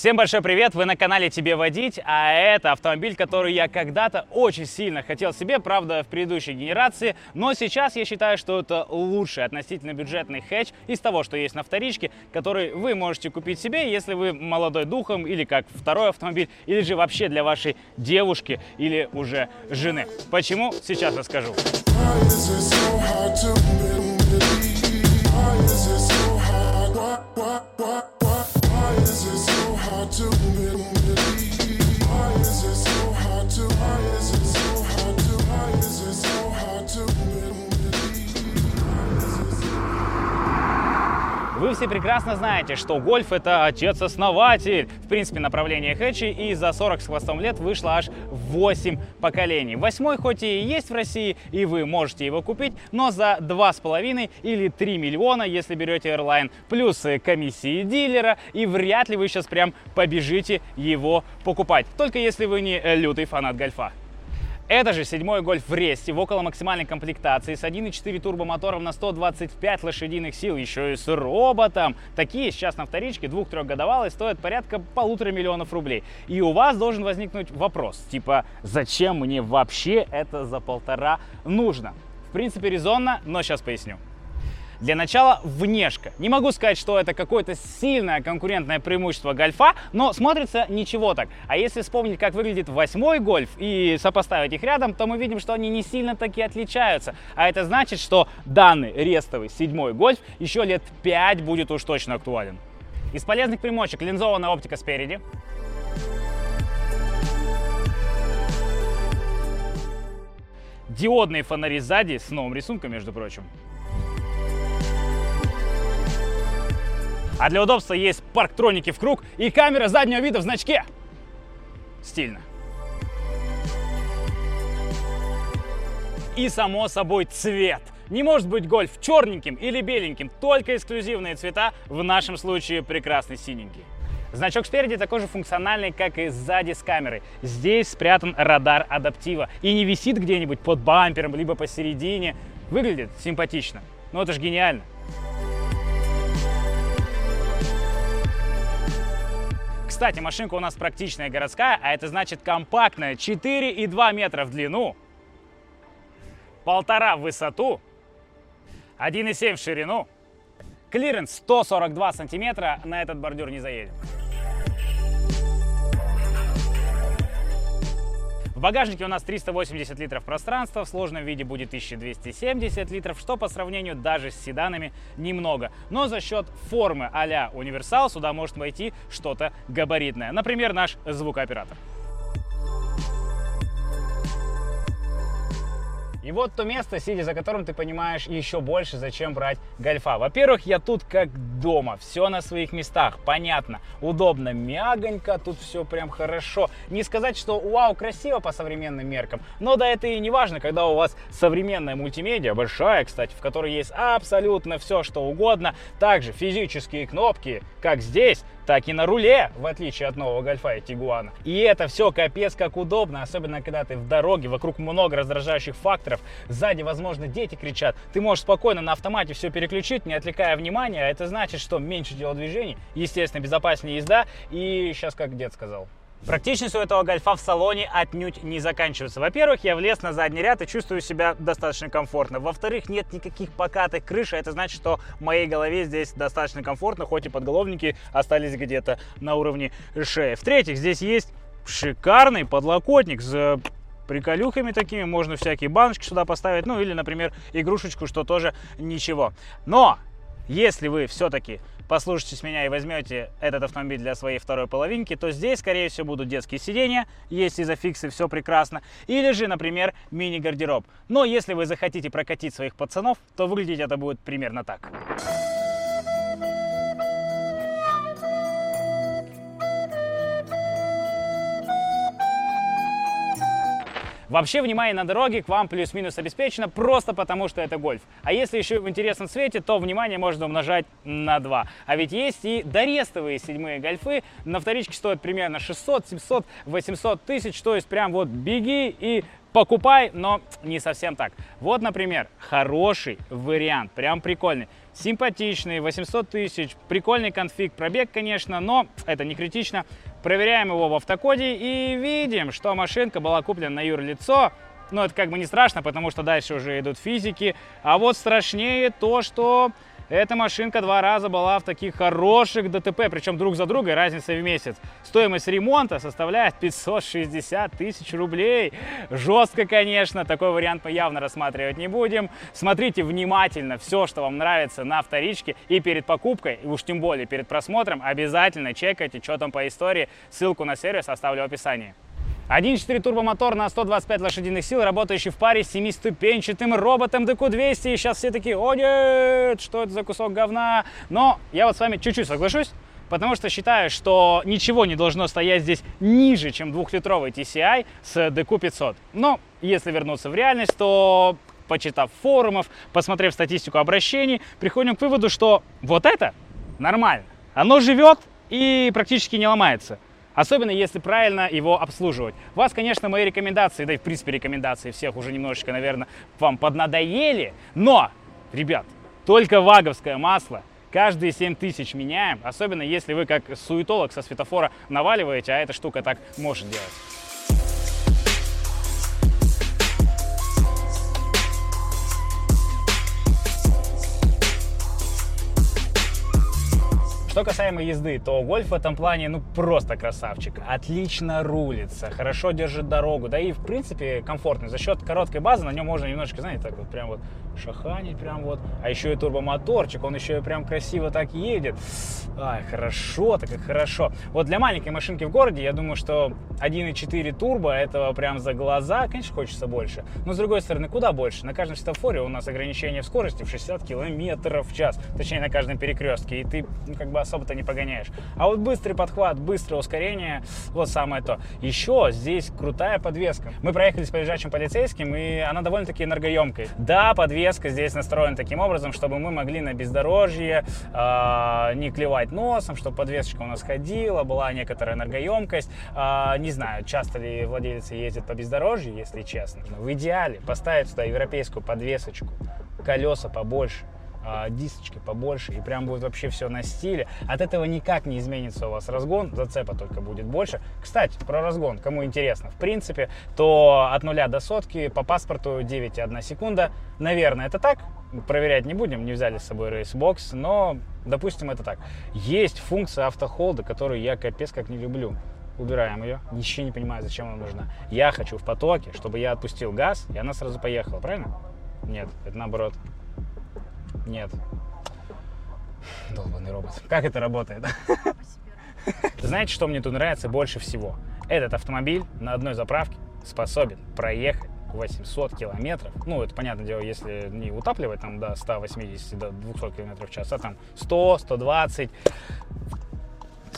Всем большой привет! Вы на канале Тебе водить, а это автомобиль, который я когда-то очень сильно хотел себе, правда, в предыдущей генерации, но сейчас я считаю, что это лучший относительно бюджетный хэтч из того, что есть на вторичке, который вы можете купить себе, если вы молодой духом или как второй автомобиль, или же вообще для вашей девушки или уже жены. Почему? Сейчас расскажу. Why is it so hard to все прекрасно знаете, что гольф это отец-основатель. В принципе, направление хэтчи и за 40 с хвостом лет вышло аж 8 поколений. Восьмой хоть и есть в России, и вы можете его купить, но за 2,5 или 3 миллиона, если берете Airline, плюс комиссии дилера, и вряд ли вы сейчас прям побежите его покупать. Только если вы не лютый фанат гольфа. Это же седьмой гольф в ресте в около максимальной комплектации с 1.4 турбомотором на 125 лошадиных сил, еще и с роботом. Такие сейчас на вторичке двух-трехгодовалой стоят порядка полутора миллионов рублей. И у вас должен возникнуть вопрос, типа, зачем мне вообще это за полтора нужно? В принципе, резонно, но сейчас поясню. Для начала внешка. Не могу сказать, что это какое-то сильное конкурентное преимущество гольфа, но смотрится ничего так. А если вспомнить, как выглядит восьмой гольф и сопоставить их рядом, то мы видим, что они не сильно таки отличаются. А это значит, что данный рестовый седьмой гольф еще лет 5 будет уж точно актуален. Из полезных примочек линзованная оптика спереди, диодные фонари сзади с новым рисунком, между прочим. А для удобства есть парктроники в круг и камера заднего вида в значке. Стильно. И само собой цвет. Не может быть гольф черненьким или беленьким, только эксклюзивные цвета, в нашем случае прекрасный синенький. Значок спереди такой же функциональный, как и сзади с камерой. Здесь спрятан радар адаптива и не висит где-нибудь под бампером, либо посередине. Выглядит симпатично. Ну это же гениально. Кстати, машинка у нас практичная городская, а это значит компактная, 4,2 метра в длину, полтора в высоту, 1,7 в ширину, клиренс 142 сантиметра, на этот бордюр не заедем. В багажнике у нас 380 литров пространства, в сложном виде будет 1270 литров, что по сравнению даже с седанами немного. Но за счет формы а-ля универсал сюда может войти что-то габаритное. Например, наш звукооператор. И вот то место, сидя за которым ты понимаешь еще больше, зачем брать гольфа. Во-первых, я тут как дома, все на своих местах, понятно, удобно, мягонько, тут все прям хорошо. Не сказать, что вау, красиво по современным меркам, но да это и не важно, когда у вас современная мультимедиа, большая, кстати, в которой есть абсолютно все, что угодно. Также физические кнопки, как здесь, так и на руле, в отличие от нового гольфа и тигуана. И это все капец как удобно, особенно когда ты в дороге, вокруг много раздражающих факторов, сзади, возможно, дети кричат. Ты можешь спокойно на автомате все переключить, не отвлекая внимания, а это значит, что меньше телодвижений, естественно, безопаснее езда и сейчас, как дед сказал, Практичность у этого гольфа в салоне отнюдь не заканчивается. Во-первых, я влез на задний ряд и чувствую себя достаточно комфортно. Во-вторых, нет никаких покатых крыш, а это значит, что моей голове здесь достаточно комфортно, хоть и подголовники остались где-то на уровне шеи. В-третьих, здесь есть шикарный подлокотник с приколюхами такими, можно всякие баночки сюда поставить, ну или, например, игрушечку, что тоже ничего. Но если вы все-таки послушаетесь меня и возьмете этот автомобиль для своей второй половинки, то здесь, скорее всего, будут детские сиденья, есть изофиксы, все прекрасно, или же, например, мини-гардероб. Но если вы захотите прокатить своих пацанов, то выглядеть это будет примерно так. Вообще, внимание на дороге к вам плюс-минус обеспечено просто потому, что это гольф. А если еще и в интересном цвете, то внимание можно умножать на 2. А ведь есть и дорестовые седьмые гольфы. На вторичке стоят примерно 600, 700, 800 тысяч. То есть прям вот беги и покупай, но не совсем так. Вот, например, хороший вариант, прям прикольный. Симпатичный, 800 тысяч, прикольный конфиг, пробег, конечно, но это не критично. Проверяем его в автокоде и видим, что машинка была куплена на юрлицо. Но это как бы не страшно, потому что дальше уже идут физики. А вот страшнее то, что эта машинка два раза была в таких хороших ДТП, причем друг за другой, разница в месяц. Стоимость ремонта составляет 560 тысяч рублей. Жестко, конечно, такой вариант мы явно рассматривать не будем. Смотрите внимательно все, что вам нравится на вторичке и перед покупкой, и уж тем более перед просмотром, обязательно чекайте, что там по истории. Ссылку на сервис оставлю в описании. 1.4 турбомотор на 125 лошадиных сил, работающий в паре с семиступенчатым роботом DQ200. И сейчас все такие, о нет, что это за кусок говна? Но я вот с вами чуть-чуть соглашусь, потому что считаю, что ничего не должно стоять здесь ниже, чем двухлитровый TCI с DQ500. Но если вернуться в реальность, то почитав форумов, посмотрев статистику обращений, приходим к выводу, что вот это нормально. Оно живет и практически не ломается. Особенно если правильно его обслуживать. Вас, конечно, мои рекомендации, да и в принципе рекомендации всех уже немножечко, наверное, вам поднадоели. Но, ребят, только ваговское масло каждые 7 тысяч меняем. Особенно если вы как суетолог со светофора наваливаете, а эта штука так может делать. Что касаемо езды, то гольф в этом плане, ну, просто красавчик. Отлично рулится, хорошо держит дорогу, да и, в принципе, комфортный. За счет короткой базы на нем можно немножечко, знаете, так вот прям вот шаханить прям вот. А еще и турбомоторчик, он еще и прям красиво так едет. Ай, хорошо, так как хорошо. Вот для маленькой машинки в городе, я думаю, что 1.4 турбо, этого прям за глаза, конечно, хочется больше. Но, с другой стороны, куда больше? На каждом светофоре у нас ограничение в скорости в 60 километров в час. Точнее, на каждом перекрестке. И ты, ну, как бы особо-то не погоняешь. А вот быстрый подхват, быстрое ускорение, вот самое то. Еще здесь крутая подвеска. Мы проехали с лежачим полицейским, и она довольно-таки энергоемкая. Да, подвеска здесь настроена таким образом, чтобы мы могли на бездорожье э, не клевать носом, чтобы подвесочка у нас ходила, была некоторая энергоемкость. Э, не знаю, часто ли владельцы ездят по бездорожью, если честно. В идеале поставить сюда европейскую подвесочку, колеса побольше, а, дисочки побольше, и прям будет вообще все на стиле. От этого никак не изменится у вас разгон, зацепа только будет больше. Кстати, про разгон, кому интересно, в принципе, то от нуля до сотки по паспорту 9,1 секунда. Наверное, это так, проверять не будем, не взяли с собой рейсбокс, но, допустим, это так. Есть функция автохолда, которую я капец как не люблю убираем ее. Ничего не понимаю, зачем она нужна. Я хочу в потоке, чтобы я отпустил газ, и она сразу поехала, правильно? Нет, это наоборот. Нет. Долбанный робот. Как это работает? Знаете, что мне тут нравится больше всего? Этот автомобиль на одной заправке способен проехать 800 километров. Ну, это, понятное дело, если не утапливать там до 180, до 200 километров в час, а там 100, 120.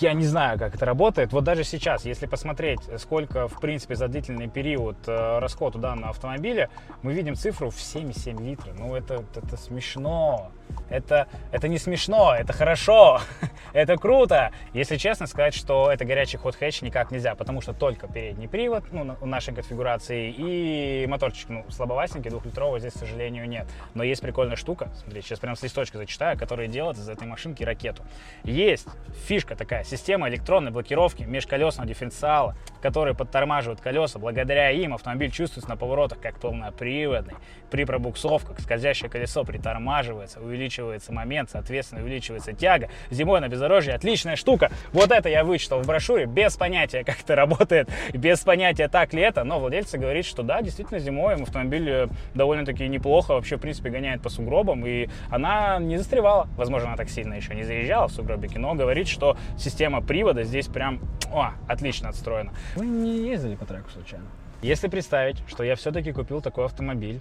Я не знаю, как это работает. Вот даже сейчас, если посмотреть, сколько, в принципе, за длительный период э, расход у данного автомобиля, мы видим цифру в 7,7 литра. Ну, это, это смешно. Это, это не смешно, это хорошо, это круто. Если честно сказать, что это горячий ход хэтч никак нельзя, потому что только передний привод ну, в нашей конфигурации и моторчик ну, слабоватенький, двухлитровый здесь, к сожалению, нет. Но есть прикольная штука, смотрите, сейчас прям с листочка зачитаю, которая делает из этой машинки ракету. Есть фишка такая, система электронной блокировки межколесного дифференциала, который подтормаживает колеса. Благодаря им автомобиль чувствуется на поворотах как полноприводный. При пробуксовках скользящее колесо притормаживается, увеличивается момент, соответственно, увеличивается тяга. Зимой на бездорожье отличная штука. Вот это я вычитал в брошюре, без понятия, как это работает, без понятия, так ли это. Но владельцы говорит, что да, действительно, зимой автомобиль э, довольно-таки неплохо вообще, в принципе, гоняет по сугробам. И она не застревала. Возможно, она так сильно еще не заезжала в сугробики, но говорит, что система привода здесь прям о, отлично отстроена. Вы не ездили по треку случайно? Если представить, что я все-таки купил такой автомобиль,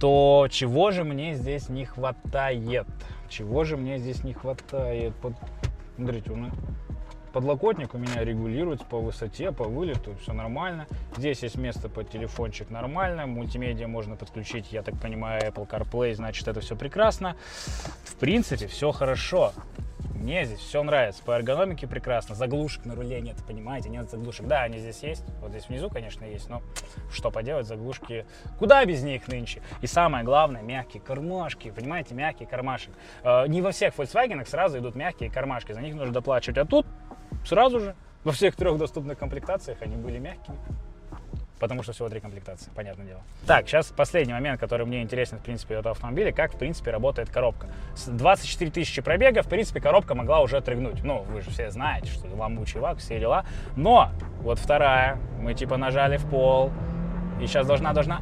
то чего же мне здесь не хватает? Чего же мне здесь не хватает? Под... Смотрите, у меня подлокотник у меня регулируется по высоте, по вылету, все нормально. Здесь есть место под телефончик нормально, мультимедиа можно подключить, я так понимаю, Apple CarPlay, значит это все прекрасно. В принципе, все хорошо. Мне здесь все нравится. По эргономике прекрасно. Заглушек на руле нет, понимаете? Нет заглушек. Да, они здесь есть. Вот здесь внизу, конечно, есть. Но что поделать, заглушки... Куда без них нынче? И самое главное, мягкие кармашки. Понимаете, мягкий кармашек. Э, не во всех Volkswagen сразу идут мягкие кармашки. За них нужно доплачивать. А тут сразу же во всех трех доступных комплектациях они были мягкими. Потому что всего три комплектации, понятное дело. Так, сейчас последний момент, который мне интересен, в принципе, от автомобиля, как, в принципе, работает коробка. С 24 тысячи пробега, в принципе, коробка могла уже отрыгнуть. Ну, вы же все знаете, что вам чувак, все дела. Но, вот вторая, мы типа нажали в пол, и сейчас должна, должна...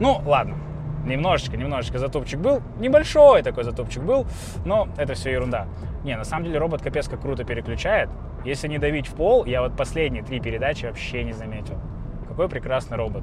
Ну, ладно, немножечко, немножечко затупчик был. Небольшой такой затупчик был, но это все ерунда. Не, на самом деле робот капец как круто переключает. Если не давить в пол, я вот последние три передачи вообще не заметил. Какой прекрасный робот.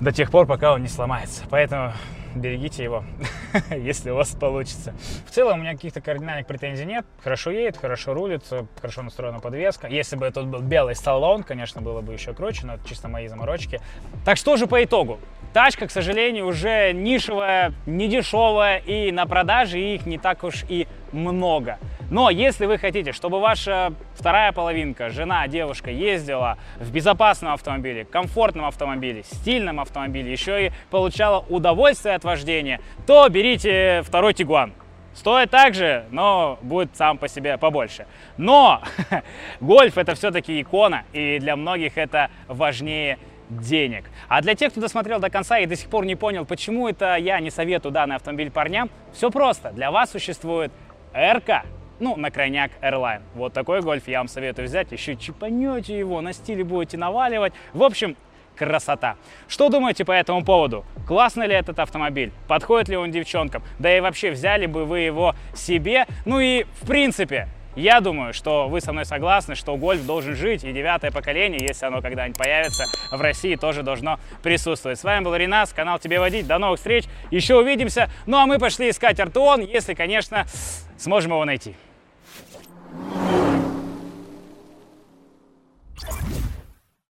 До тех пор, пока он не сломается. Поэтому берегите его, если у вас получится. В целом у меня каких-то кардинальных претензий нет. Хорошо едет, хорошо рулит, хорошо настроена подвеска. Если бы тут был белый салон, конечно, было бы еще круче, но это чисто мои заморочки. Так что же по итогу? Тачка, к сожалению, уже нишевая, недешевая, и на продаже их не так уж и много. Но если вы хотите, чтобы ваша вторая половинка, жена, девушка ездила в безопасном автомобиле, комфортном автомобиле, стильном автомобиле, еще и получала удовольствие от вождения, то берите второй Тигуан. Стоит так же, но будет сам по себе побольше. Но гольф это все-таки икона, и для многих это важнее денег. А для тех, кто досмотрел до конца и до сих пор не понял, почему это я не советую данный автомобиль парням, все просто. Для вас существует РК, ну, на крайняк Airline. Вот такой гольф я вам советую взять. Еще чипанете его, на стиле будете наваливать. В общем, красота. Что думаете по этому поводу? Классный ли этот автомобиль? Подходит ли он девчонкам? Да и вообще, взяли бы вы его себе? Ну и, в принципе, я думаю, что вы со мной согласны, что гольф должен жить, и девятое поколение, если оно когда-нибудь появится, в России тоже должно присутствовать. С вами был Ренас, канал Тебе Водить. До новых встреч, еще увидимся. Ну а мы пошли искать Артуон, если, конечно, сможем его найти. Yeah.